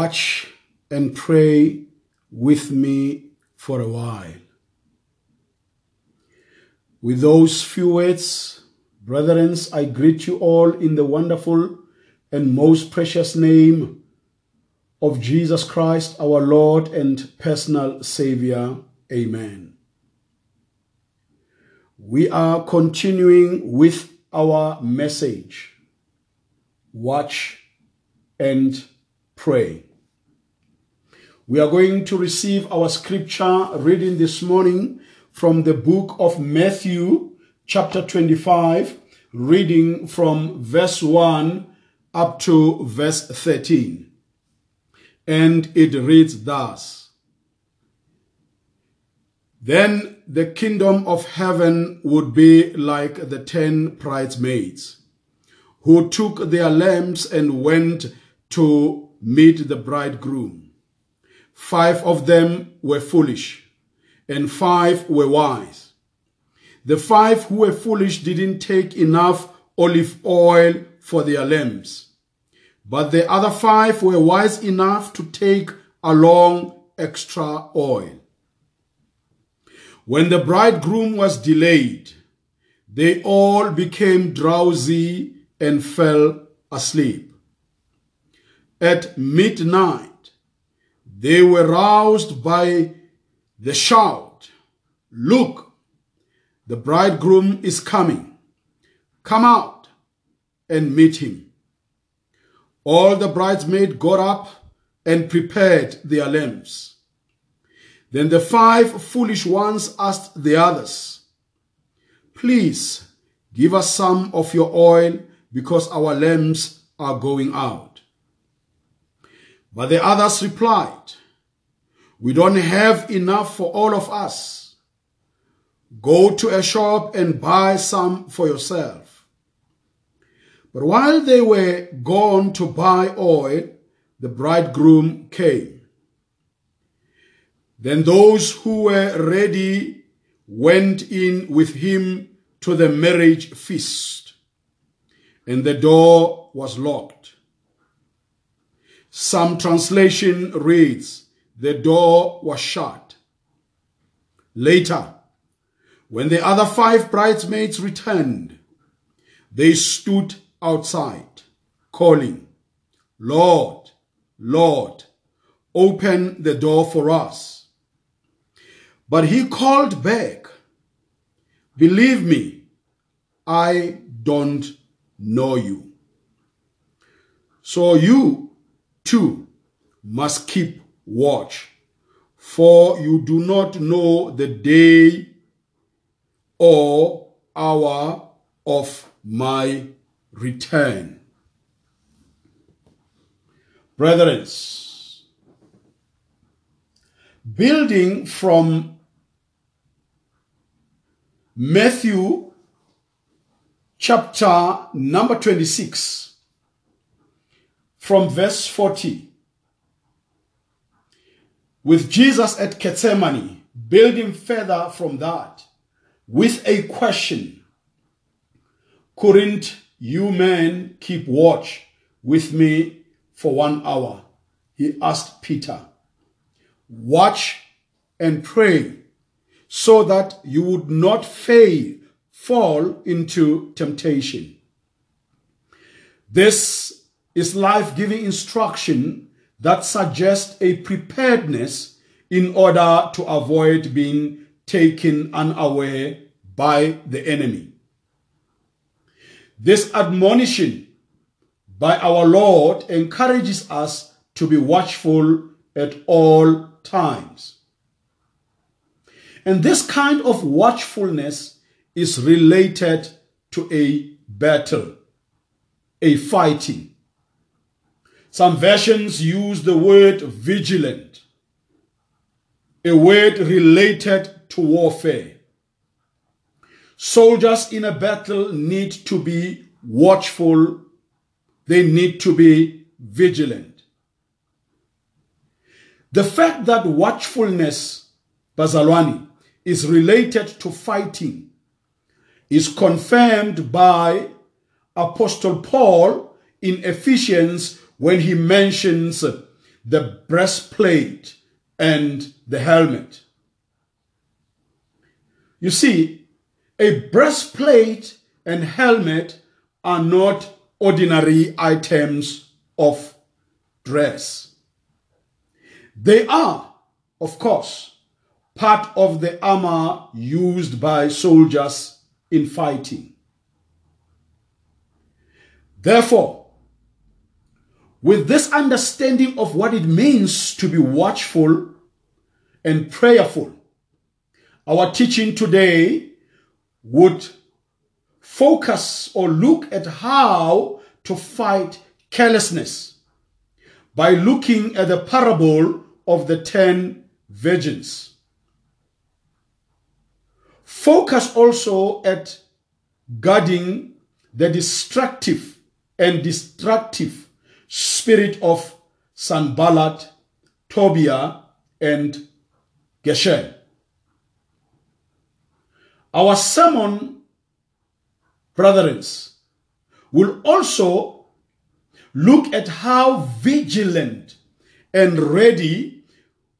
watch and pray with me for a while. With those few words, brethren, I greet you all in the wonderful and most precious name of Jesus Christ, our Lord and personal Savior. Amen. We are continuing with our message watch and pray. We are going to receive our scripture reading this morning from the book of Matthew, chapter 25, reading from verse 1 up to verse 13. And it reads thus Then the kingdom of heaven would be like the ten bridesmaids who took their lamps and went to meet the bridegroom. Five of them were foolish, and five were wise. The five who were foolish didn't take enough olive oil for their lamps, but the other five were wise enough to take along extra oil. When the bridegroom was delayed, they all became drowsy and fell asleep. At midnight, they were roused by the shout, Look, the bridegroom is coming. Come out and meet him. All the bridesmaids got up and prepared their lamps. Then the five foolish ones asked the others, Please give us some of your oil because our lamps are going out. But the others replied, We don't have enough for all of us. Go to a shop and buy some for yourself. But while they were gone to buy oil, the bridegroom came. Then those who were ready went in with him to the marriage feast, and the door was locked. Some translation reads, the door was shut. Later, when the other five bridesmaids returned, they stood outside, calling, Lord, Lord, open the door for us. But he called back, Believe me, I don't know you. So you too must keep watch, for you do not know the day or hour of my return. Brethren, building from Matthew chapter number 26 from verse 40 with Jesus at Gethsemane, building further from that with a question Couldn't you men keep watch with me for one hour? He asked Peter. Watch and pray so that you would not fail, fall into temptation. This is life giving instruction that suggests a preparedness in order to avoid being taken unaware by the enemy. This admonition by our Lord encourages us to be watchful at all times. And this kind of watchfulness is related to a battle, a fighting. Some versions use the word vigilant, a word related to warfare. Soldiers in a battle need to be watchful, they need to be vigilant. The fact that watchfulness, Bazalwani, is related to fighting is confirmed by Apostle Paul in Ephesians when he mentions the breastplate and the helmet. You see, a breastplate and helmet are not ordinary items of dress. They are, of course, part of the armor used by soldiers in fighting. Therefore, with this understanding of what it means to be watchful and prayerful, our teaching today would focus or look at how to fight carelessness by looking at the parable of the ten virgins. Focus also at guarding the destructive and destructive spirit of Sanballat, Tobiah, and Geshem. Our sermon, brethren, will also look at how vigilant and ready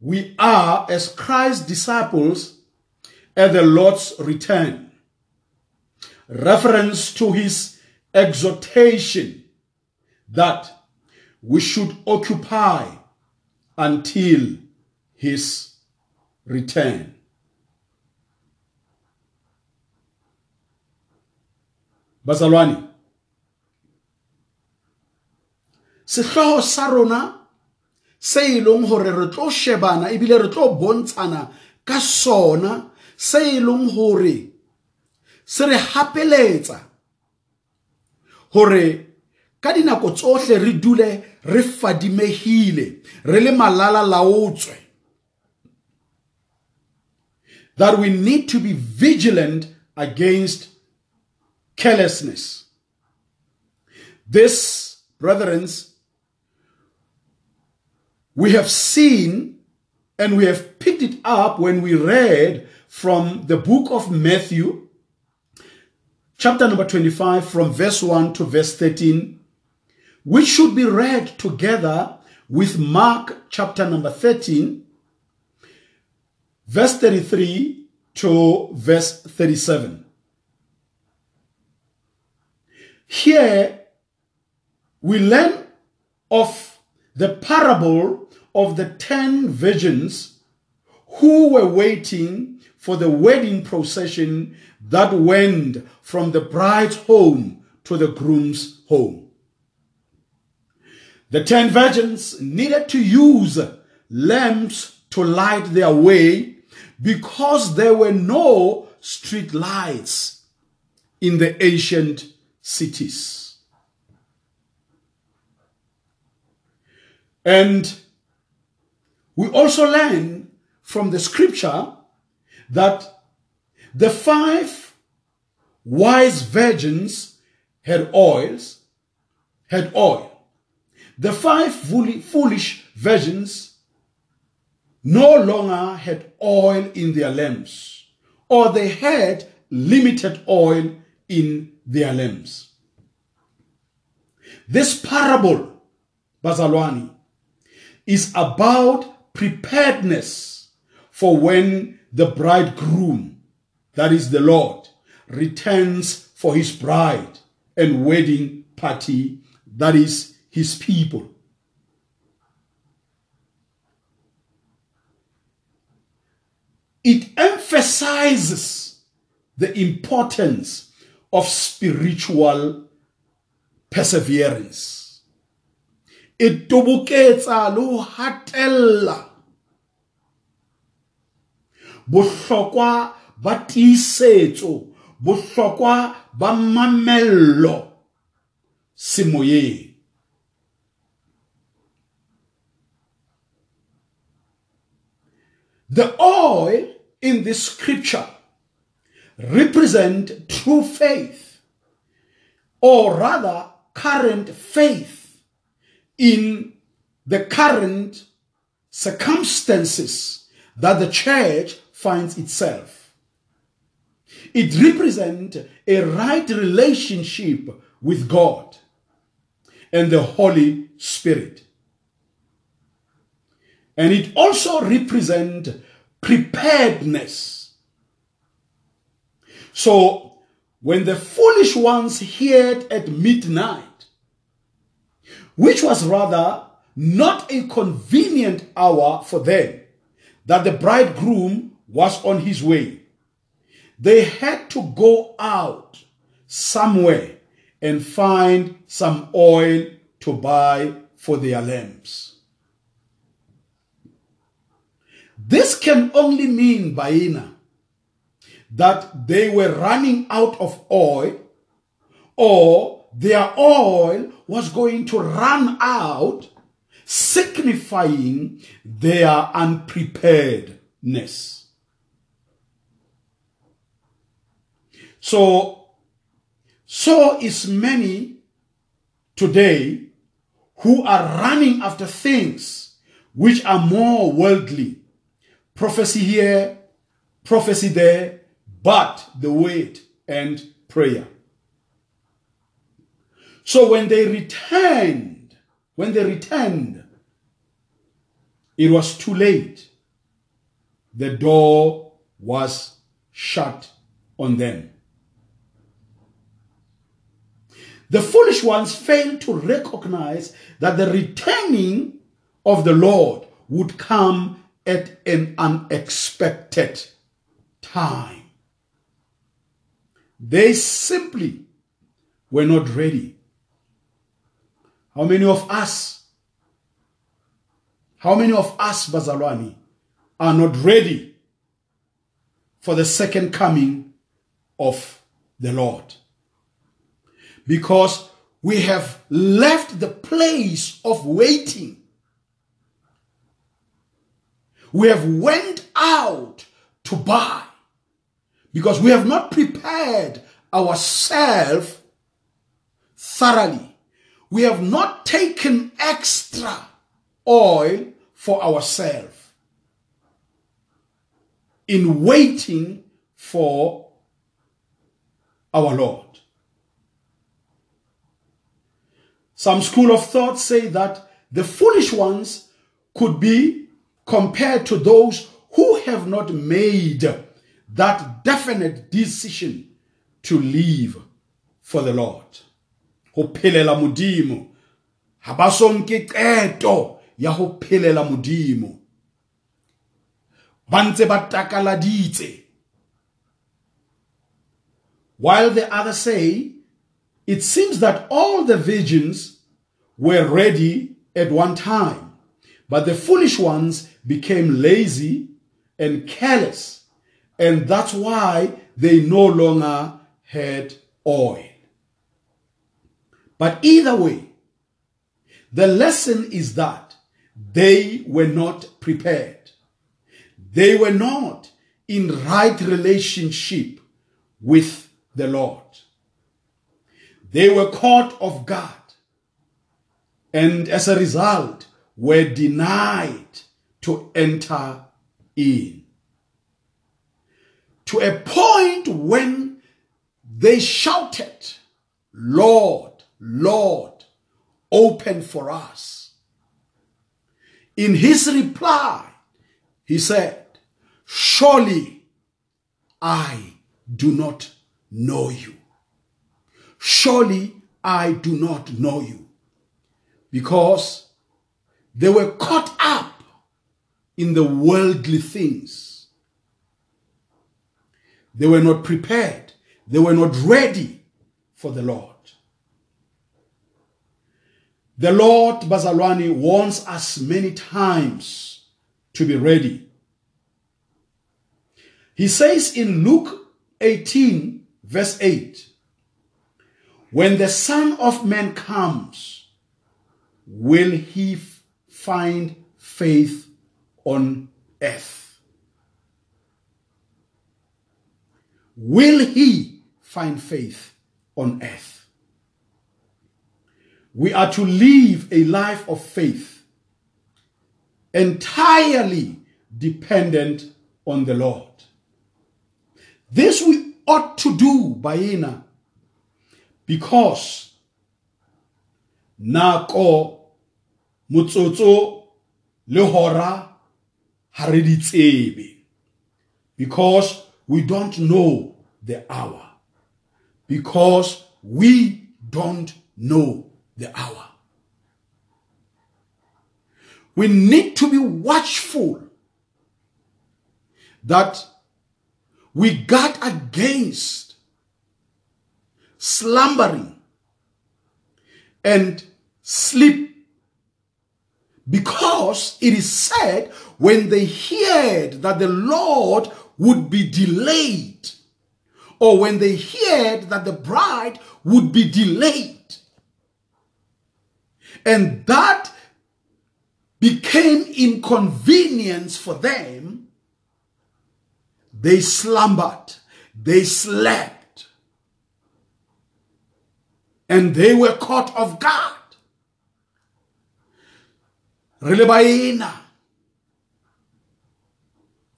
we are as Christ's disciples at the Lord's return. Reference to his exhortation that we should occupy until his return. Bazalwani sehloho sa rona se e leng hore re tlo shebana ebile re tlo bontshana ka sona se e leng hore se re hapeletsa hore ka dinako tsohle re dule re fadimehile re le malala laotswe. That we need to be vigilant against carelessness. This brethren we have seen and we have picked it up when we read from the book of Matthew, chapter number 25, from verse 1 to verse 13, which should be read together with Mark chapter number 13, verse 33 to verse 37. Here we learn of the parable of the ten virgins who were waiting for the wedding procession that went from the bride's home to the groom's home. The ten virgins needed to use lamps to light their way because there were no street lights in the ancient cities. And we also learn from the scripture that the five wise virgins had oils, had oil. The five foolish virgins no longer had oil in their lamps, or they had limited oil in their lamps. This parable, Bazalwani, is about preparedness for when the bridegroom, that is the Lord, returns for his bride and wedding party, that is his people. It emphasizes the importance of spiritual perseverance. It toboketsa le ho hatella bohlokwa ba tiisetso bohlokwa ba The oil in this scripture represent true faith or rather current faith in the current circumstances that the church finds itself. It represents a right relationship with God and the Holy Spirit. And it also represents preparedness. So, when the foolish ones heard at midnight, which was rather not a convenient hour for them, that the bridegroom was on his way. They had to go out somewhere and find some oil to buy for their lamps. This can only mean, Baina, that they were running out of oil or their oil was going to run out, signifying their unpreparedness. So, so is many today who are running after things which are more worldly. Prophecy here, prophecy there, but the wait and prayer. So when they returned, when they returned, it was too late. The door was shut on them. The foolish ones failed to recognize that the returning of the Lord would come at an unexpected time. They simply were not ready. How many of us, how many of us, Bazalwani, are not ready for the second coming of the Lord? Because we have left the place of waiting. We have went out to buy because we have not prepared ourselves thoroughly. We have not taken extra oil for ourselves in waiting for our Lord. Some school of thought say that the foolish ones could be compared to those who have not made that definite decision to live for the Lord. Ho phelela modimo. Ha ba qeto ya ho phelela modimo. While the others say, it seems that all the virgins were ready at one time, but the foolish ones became lazy and careless, and that's why they no longer had oil. But either way, the lesson is that they were not prepared. They were not in right relationship with the Lord. They were caught off guard and as a result were denied to enter in. To a point when they shouted, Lord, Lord, open for us. In his reply, he said, Surely I do not know you. Surely I do not know you. Because they were caught up in the worldly things. They were not prepared. They were not ready for the Lord. The Lord Bazalwani warns us many times to be ready. He says in Luke 18, verse 8, When the Son of Man comes, will he find faith on earth? Will he find faith on earth? We are to live a life of faith, entirely dependent on the Lord. This we ought to do, Baina, because nako motsotso le hora ha re di tsebe. Because we don't know the hour. Because we don't know the hour. We need to be watchful that we guard against slumbering and sleep because it is said when they heard that the Lord would be delayed or when they heard that the bride would be delayed. And that became inconvenience for them, they slumbered, they slept, and they were caught off guard. Re le baena,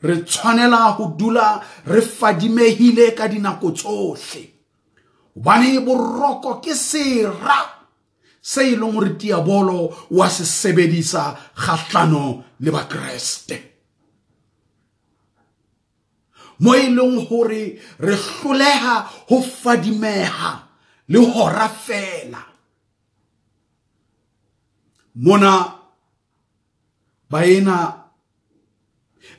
re tshwanela go dula re fadimehile ka dinako tsotlhe hobane boroko ke sera se e leng gore diabolo wa se sebedisa gatlhano le bakeresete mo e leng gore re hloleha ho fadimeha le hora fela. Mona baena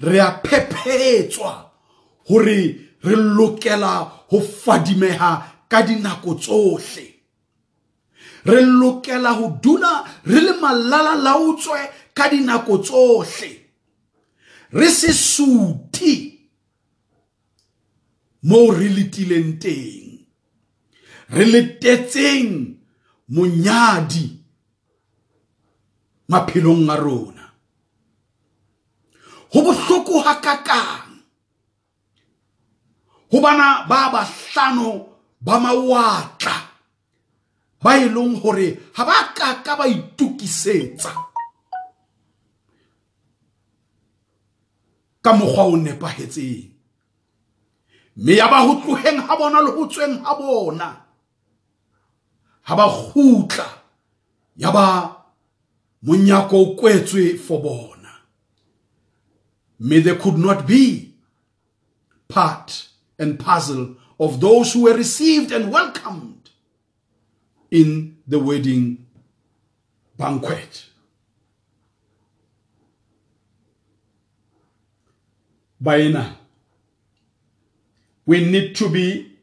re a phephetswa hore re lokela ho fadimeha ka dinako tsohle. Re lokela ho dula re le malala laotswe ka dinako tsohle. Re se suti moo re letileng teng. Re letetseng monyadi maphelong a rona ho bohloko ha kakang. Ho bana ba bahlano ba mawatla ba e leng hore ha ba ka ka ba itukisetsa. Ka mokgwa o nepahetseng. Mme ya ba ho tloheng ha bona le ho tsweng ha bona. Ha ba kgutla. Ya ba monyako o kwetswe for bona may they could not be part and puzzle of those who were received and welcomed in the wedding banquet. Baina, we need to be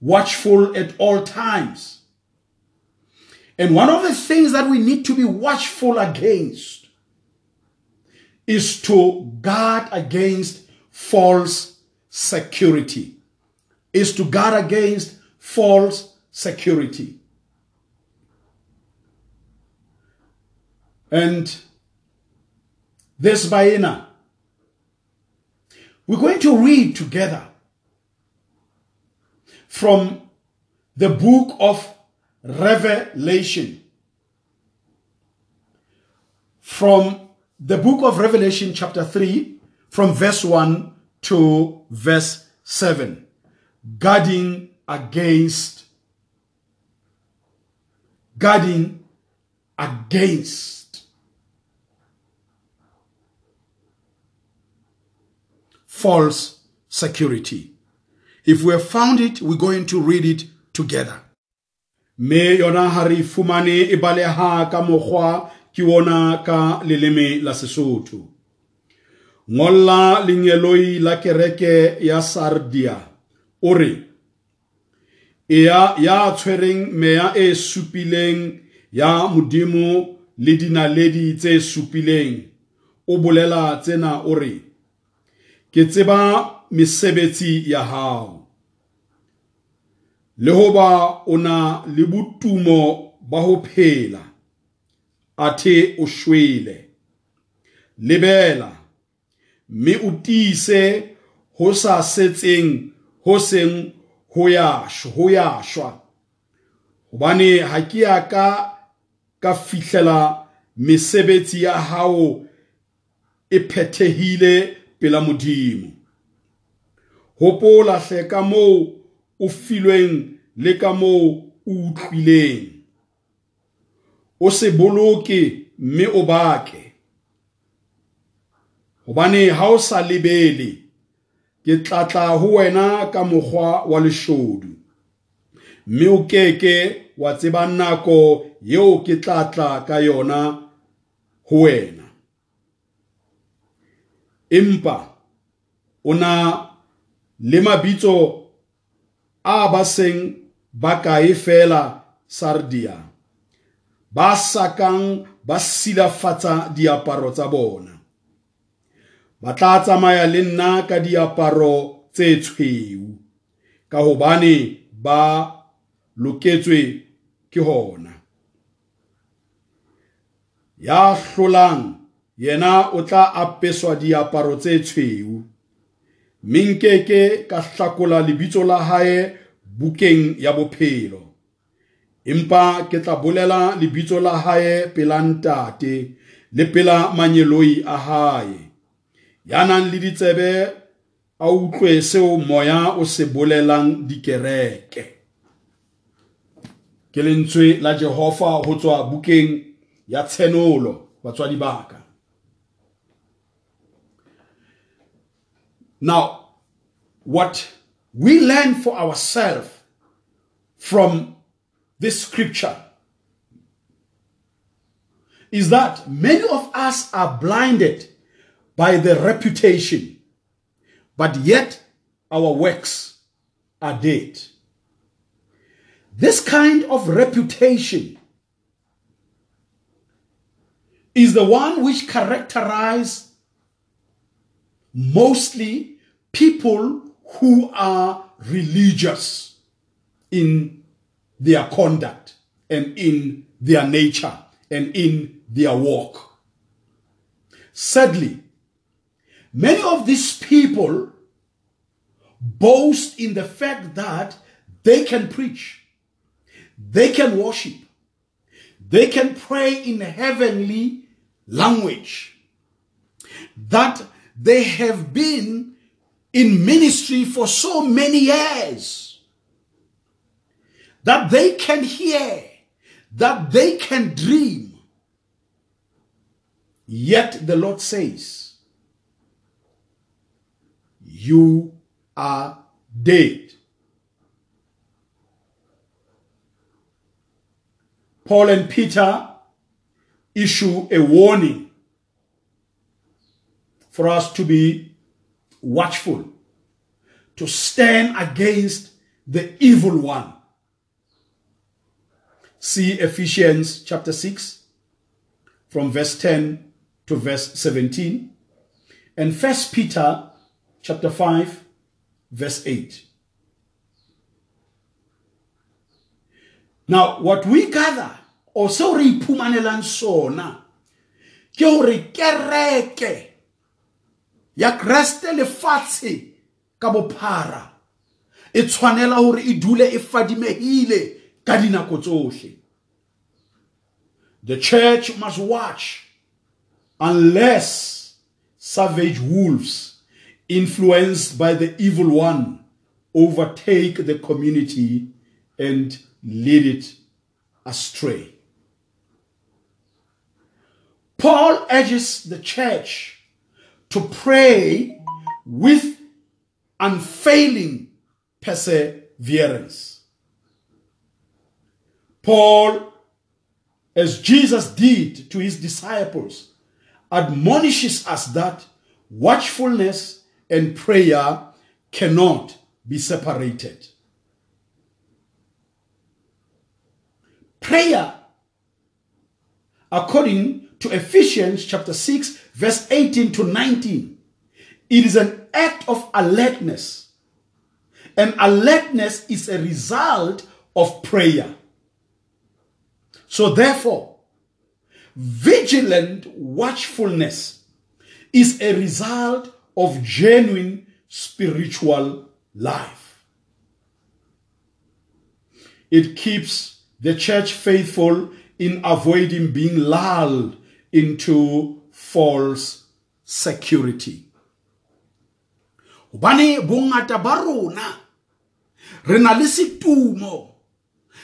watchful at all times. And one of the things that we need to be watchful against is to guard against false security. Is to guard against false security. And this Baina, we're going to read together from the book of Revelation. From the book of Revelation, chapter 3, from verse 1 to verse 7. Guarding against, guarding against false security. If we have found it, we're going to read it together. Me yona ha re fumane e baleha ka mokgwa ke ona ka leleme la Sesotho. Ngolla lenyeloi la kereke ya Sardia. Ore ya ya tshwereng meya e supileng ya modimo le dinaledi tse supileng. O bolela tsena ore ke tseba mesebetsi ya hao le hoba o na le botumo ba ho phela athe o shwele lebela mme o tiise ho sa setseng ho seng ho ya ho ya shwa. Hobane ha ke ya ka ka fihlela mesebetsi ya hao e phethehile pela modimo. Hopola hle ka moo o filweng le ka moo o utlwileng o se boloke mme o bake. Hobane ha o sa lebele ke tlatla ho wena ka mokgwa wa leshodu. Mme o keke wa tseba nako yeo ke tlatla ka yona ho wena. Empa o na le mabitso a ba seng ba kae fela sardia ba sakang ba silafatsa diaparo tsa bona. Ba tla tsamaya le nna ka diaparo tse tshweu ka hobane ba loketswe ke hona. Ya hlolang yena o tla apeswa diaparo tse tshweu. Minkeke ka hlakola lebitso la hae bukeng ya bophelo empa ke tla bolela lebitso la hae pela ntate le pela manyeloi a hae. Ya nang le ditsebe a utlwe seo moya o se bolelang dikereke. Ke lentswe la jehova ho tswa bukeng ya tshenolo batswadi baka now what we learn for ourselves from this scripture is that many of us are blinded by the reputation, but yet our works are dead. This kind of reputation is the one which characterize mostly people who are religious in their conduct and in their nature and in their walk. Sadly, many of these people boast in the fact that they can preach, they can worship, they can pray in heavenly language, that they have been in ministry for so many years, that they can hear, that they can dream. Yet the Lord says, You are dead. Paul and Peter issue a warning for us to be watchful, to stand against the evil one. See Ephesians chapter 6 from verse 10 to verse 17 and First Peter chapter 5 verse 8. Now, what we gather, or so re iphumanelang sona, ke hore kereke ya Kreste lefatshe ka bophara e tshwanela hore e dule e fadimehile The church must watch unless savage wolves influenced by the evil one overtake the community and lead it astray. Paul urges the church to pray with unfailing perseverance. Paul, as Jesus did to his disciples, admonishes us that watchfulness and prayer cannot be separated. Prayer, according to Ephesians chapter 6, verse 18 to 19, it is an act of alertness. And alertness is a result of prayer. So, therefore, vigilant watchfulness is a result of genuine spiritual life. It keeps the church faithful in avoiding being lulled into false security. Hobane bongata ba rona re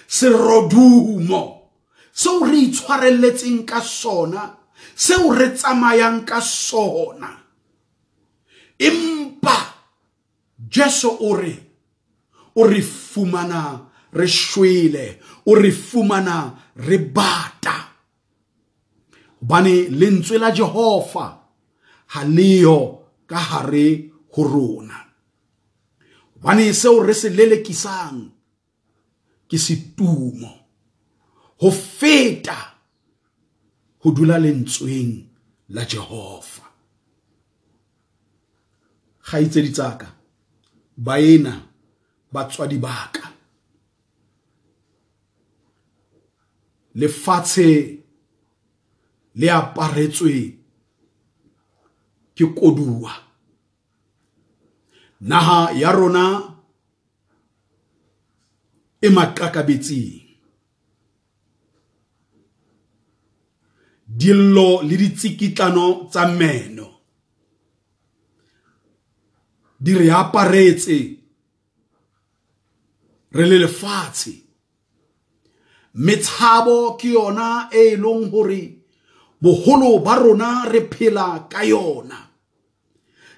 serodumo seo re itshwarelletseng ka sona seo re tsamayang ka sona. Empa jesu o re o re fumana re shwele o re fumana re bata. Hobane lentswe la jehova ha leyo ka hare ho rona. Hobane seo re se lelekisang ke setumo. Ho feta ho dula lentsweng la jehova. Kgaitsedi tsaka baena batswadi baka lefatshe le aparetswe ke koduwa naha ya rona e maqakabetsing dillo le ditsikitlano tsa meno. Di re aparetse. Re le lefatshe. Metshabo ke yona e leng hore boholo ba rona re phela ka yona.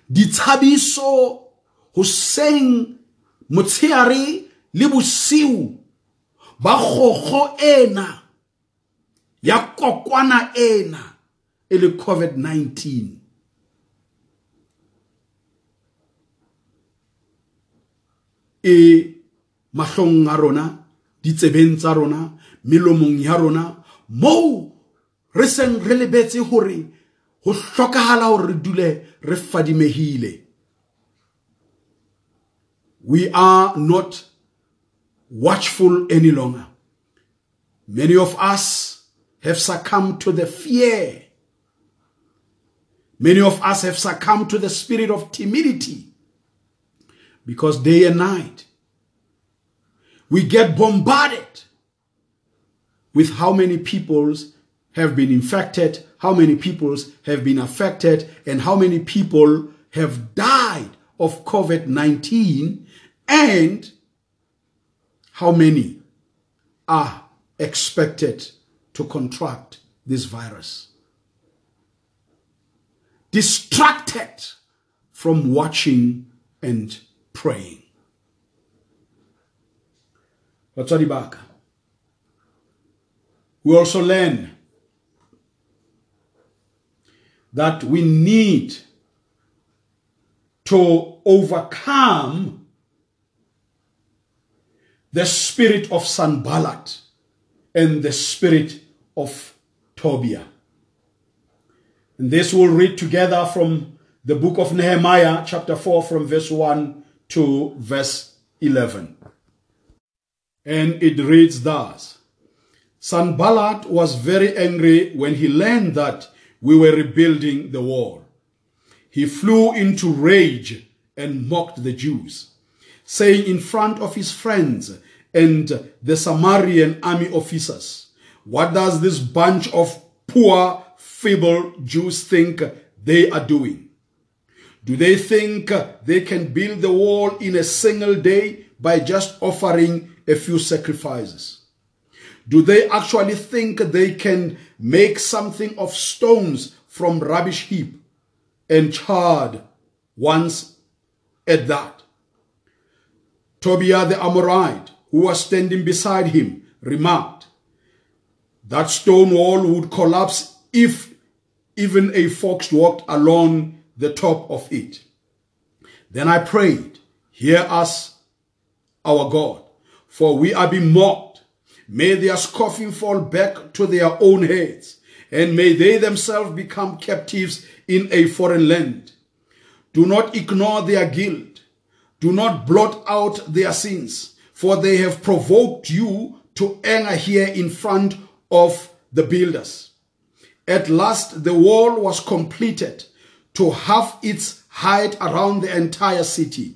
Ditshabiso hoseng motsheare le bosiu ba kgokgo ena ya kokwana ena e le covid-19. E mahlong a rona ditsebeng tsa rona melomong ya rona moo re seng re lebetse hore ho hlokahala hore re dule re fadimehile. We are not watchful any longer. Many of us have succumbed to the fear. Many of us have succumbed to the spirit of timidity because day and night we get bombarded with how many peoples have been infected, how many peoples have been affected, and how many people have died of COVID 19, and how many are expected to contract this virus. Distracted from watching and praying. we also learn that we need to overcome the spirit of Sanballat and the spirit of Tobiah. And this we'll read together from the book of Nehemiah, chapter 4, from verse 1 to verse 11. And it reads thus Sanballat was very angry when he learned that we were rebuilding the wall. He flew into rage and mocked the Jews, saying in front of his friends and the Samaritan army officers, What does this bunch of poor, feeble Jews think they are doing? Do they think they can build the wall in a single day by just offering a few sacrifices? Do they actually think they can make something of stones from rubbish heap and charred once at that? Tobiah the Amorite, who was standing beside him, remarked, That stone wall would collapse if even a fox walked along the top of it. Then I prayed, Hear us, our God, for we are being mocked. May their scoffing fall back to their own heads, and may they themselves become captives in a foreign land. Do not ignore their guilt. Do not blot out their sins, for they have provoked you to anger here in front of the builders. At last, the wall was completed to half its height around the entire city,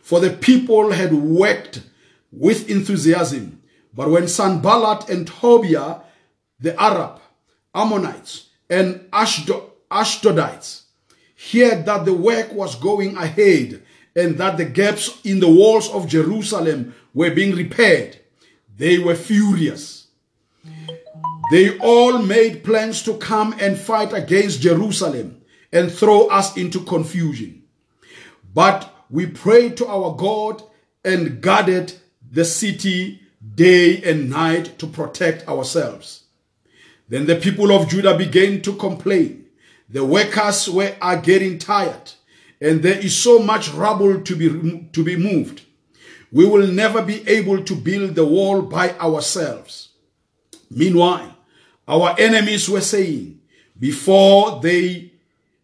for the people had worked with enthusiasm. But when Sanballat and Tobiah, the Arab, Ammonites, and Ashdod, Ashdodites, heard that the work was going ahead and that the gaps in the walls of Jerusalem were being repaired, they were furious. They all made plans to come and fight against Jerusalem and throw us into confusion. But we prayed to our God and guarded the city day and night to protect ourselves. Then the people of Judah began to complain. The workers were are getting tired, and there is so much rubble to be, to be moved. We will never be able to build the wall by ourselves. Meanwhile, our enemies were saying, before they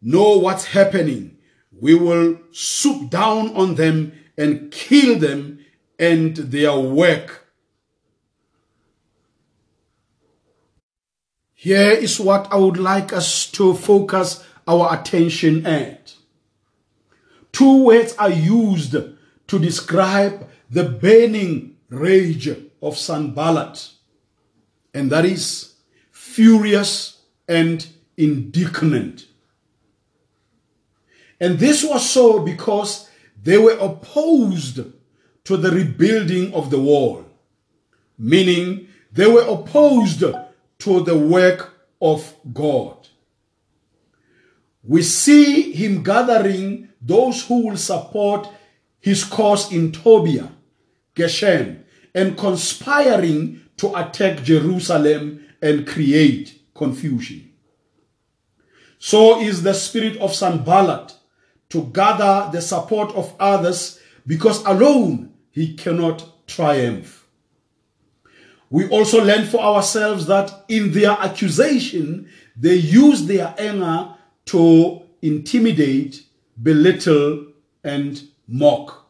know what's happening, we will swoop down on them and kill them and their work. Here is what I would like us to focus our attention at. Two words are used to describe the burning rage of Sanballat, and that is furious and indignant. And this was so because they were opposed to the rebuilding of the wall, meaning they were opposed to the work of God. We see him gathering those who will support his cause in Tobiah, Geshem, and conspiring to attack Jerusalem and create confusion. So is the spirit of Sanballat to gather the support of others because alone he cannot triumph. We also learn for ourselves that in their accusation, they use their anger to intimidate, belittle, and mock.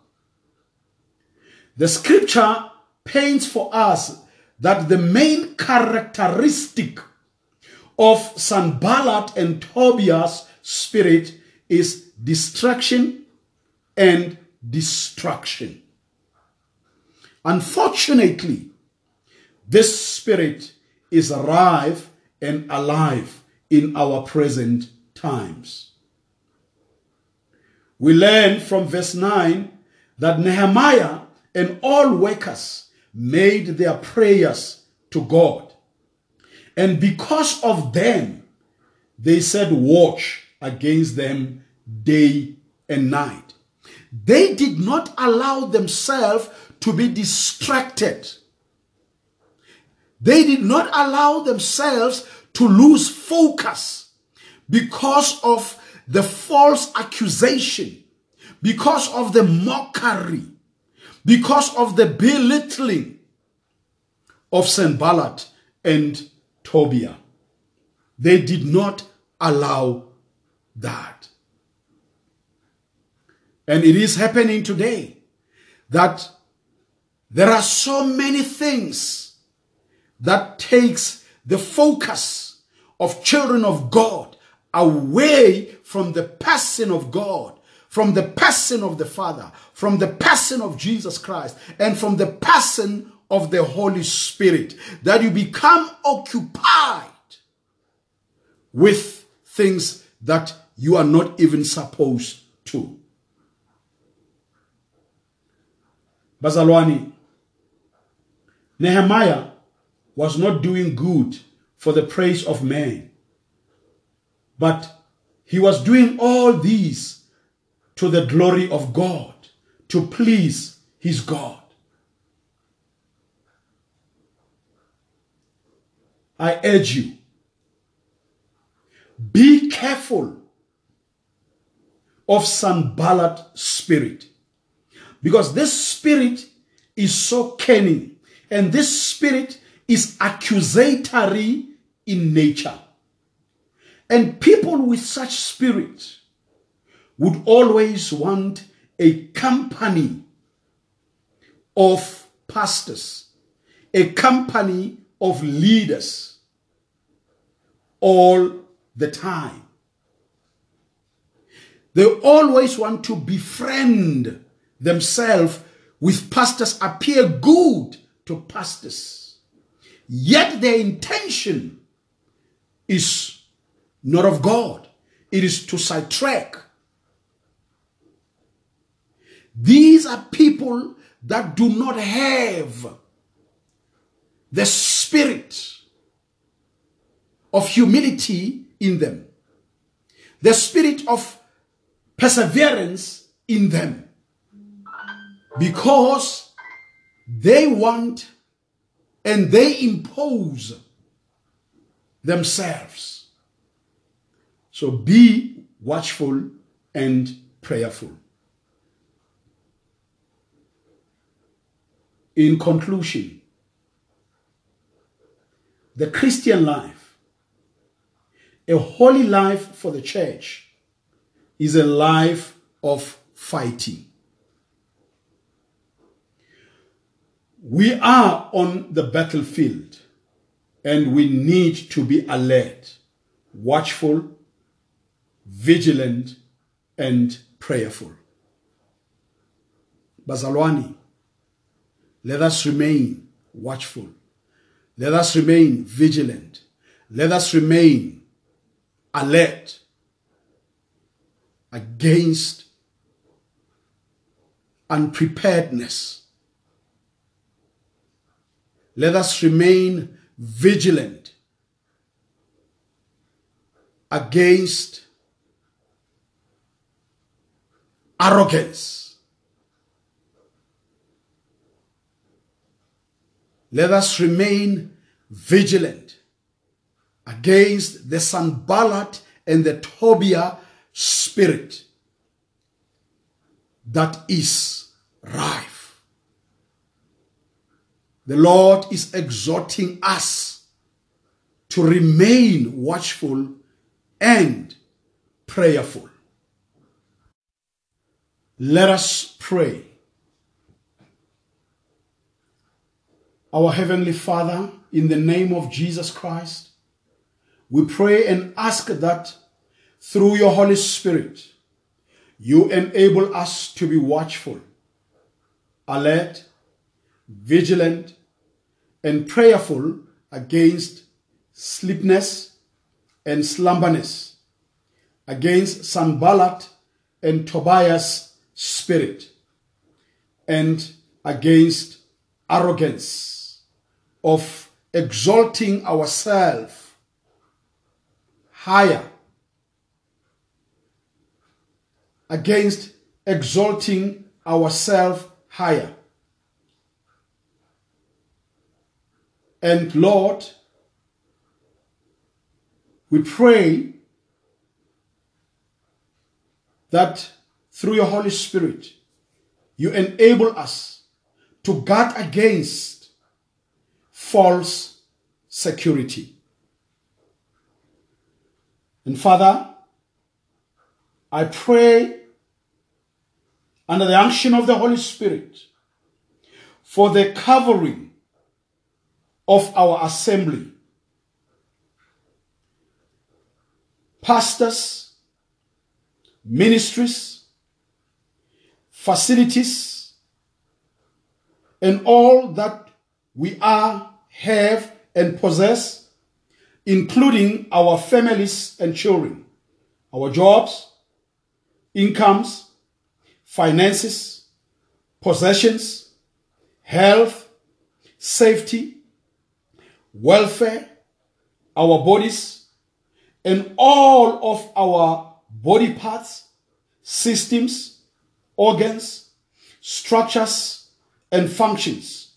The scripture paints for us that the main characteristic of Sanballat and Tobiah's spirit is distraction and destruction. Unfortunately, this spirit is alive and alive in our present times. We learn from verse 9 that Nehemiah and all workers made their prayers to God. And because of them, they said, Watch against them day and night. They did not allow themselves to be distracted. They did not allow themselves to lose focus because of the false accusation, because of the mockery, because of the belittling of Saint Sanballat and Tobiah. They did not allow that. And it is happening today that there are so many things that takes the focus of children of God away from the person of God, from the person of the Father, from the person of Jesus Christ, and from the person of the Holy Spirit, that you become occupied with things that you are not even supposed to. Bazalwani, Nehemiah was not doing good for the praise of man, but he was doing all these to the glory of God, to please his God. I urge you, be careful of Sanballat spirit. Because this spirit is so cunning and this spirit is accusatory in nature. And people with such spirit would always want a company of pastors, a company of leaders all the time. They always want to befriend themselves with pastors, appear good to pastors. Yet their intention is not of God, it is to sidetrack. These are people that do not have the spirit of humility in them, the spirit of perseverance in them, because they want and they impose themselves. So be watchful and prayerful. In conclusion, the Christian life, a holy life for the church, is a life of fighting. We are on the battlefield and we need to be alert, watchful, vigilant, and prayerful. Bazalwani, let us remain watchful. Let us remain vigilant. Let us remain alert against unpreparedness. Let us remain vigilant against arrogance. Let us remain vigilant against the Sanballat and the Tobiah spirit that is rife. The Lord is exhorting us to remain watchful and prayerful. Let us pray. Our Heavenly Father, in the name of Jesus Christ, we pray and ask that through your Holy Spirit, you enable us to be watchful, alert, vigilant, and prayerful against sleepiness and slumberness, against Sanballat and Tobiah's spirit, and against arrogance of exalting ourselves higher against exalting ourselves higher. And Lord, we pray that through your Holy Spirit, you enable us to guard against false security. And Father, I pray under the unction of the Holy Spirit for the covering of our assembly. Pastors, ministries, facilities, and all that we are, have, and possess, including our families and children, our jobs, incomes, finances, possessions, health, safety, welfare, our bodies, and all of our body parts, systems, organs, structures, and functions,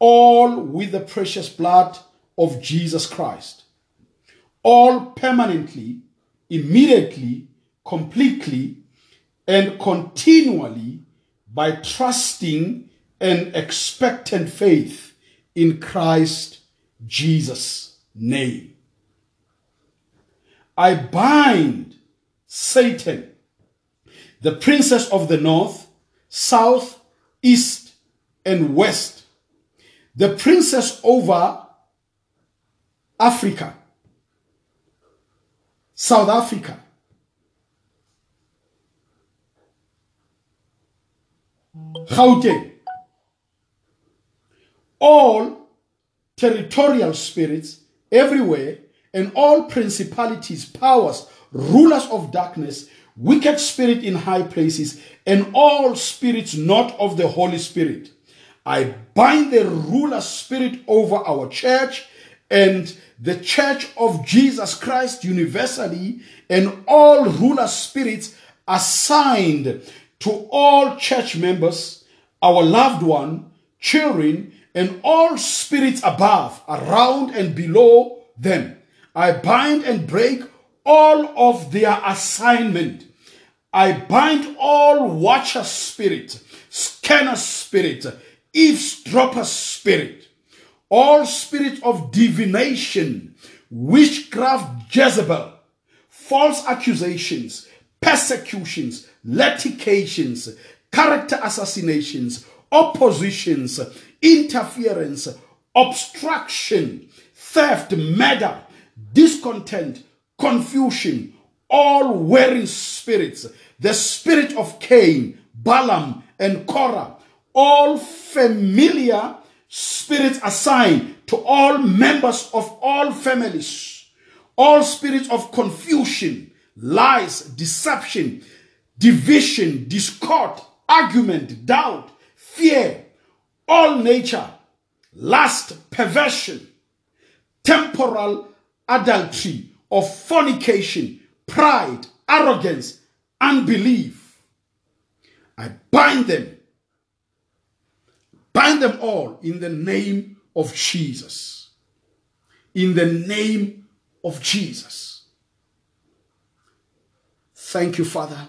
all with the precious blood of Jesus Christ. All permanently, immediately, completely, and continually by trusting and expectant faith in Christ Jesus' name. I bind Satan, the princess of the north, south, east, and west, the princess over Africa, South Africa, Gauteng, all territorial spirits everywhere, and all principalities, powers, rulers of darkness, wicked spirit in high places, and all spirits not of the Holy Spirit. I bind the ruler spirit over our church and the church of Jesus Christ universally, and all ruler spirits assigned to all church members, our loved one, children, and all spirits above, around, and below them. I bind and break all of their assignment. I bind all watcher spirit, scanner spirit, eavesdropper spirit, all spirit of divination, witchcraft, Jezebel, false accusations, persecutions, litigations, character assassinations, oppositions, interference, obstruction, theft, murder, discontent, confusion, all wearing spirits, the spirit of Cain, Balaam, and Korah, all familiar spirits assigned to all members of all families, all spirits of confusion, lies, deception, division, discord, argument, doubt, fear, all nature, lust, perversion, temporal adultery, of fornication, pride, arrogance, unbelief. I bind them, bind them all in the name of Jesus. In the name of Jesus. Thank you, Father,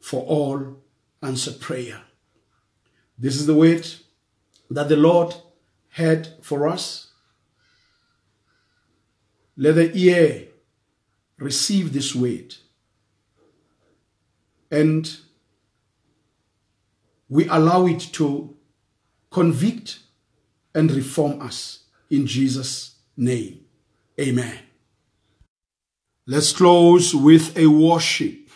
for all answered prayer. This is the word that the Lord had for us. Let the ear receive this word. And we allow it to convict and reform us in Jesus' name. Amen. Let's close with a worship.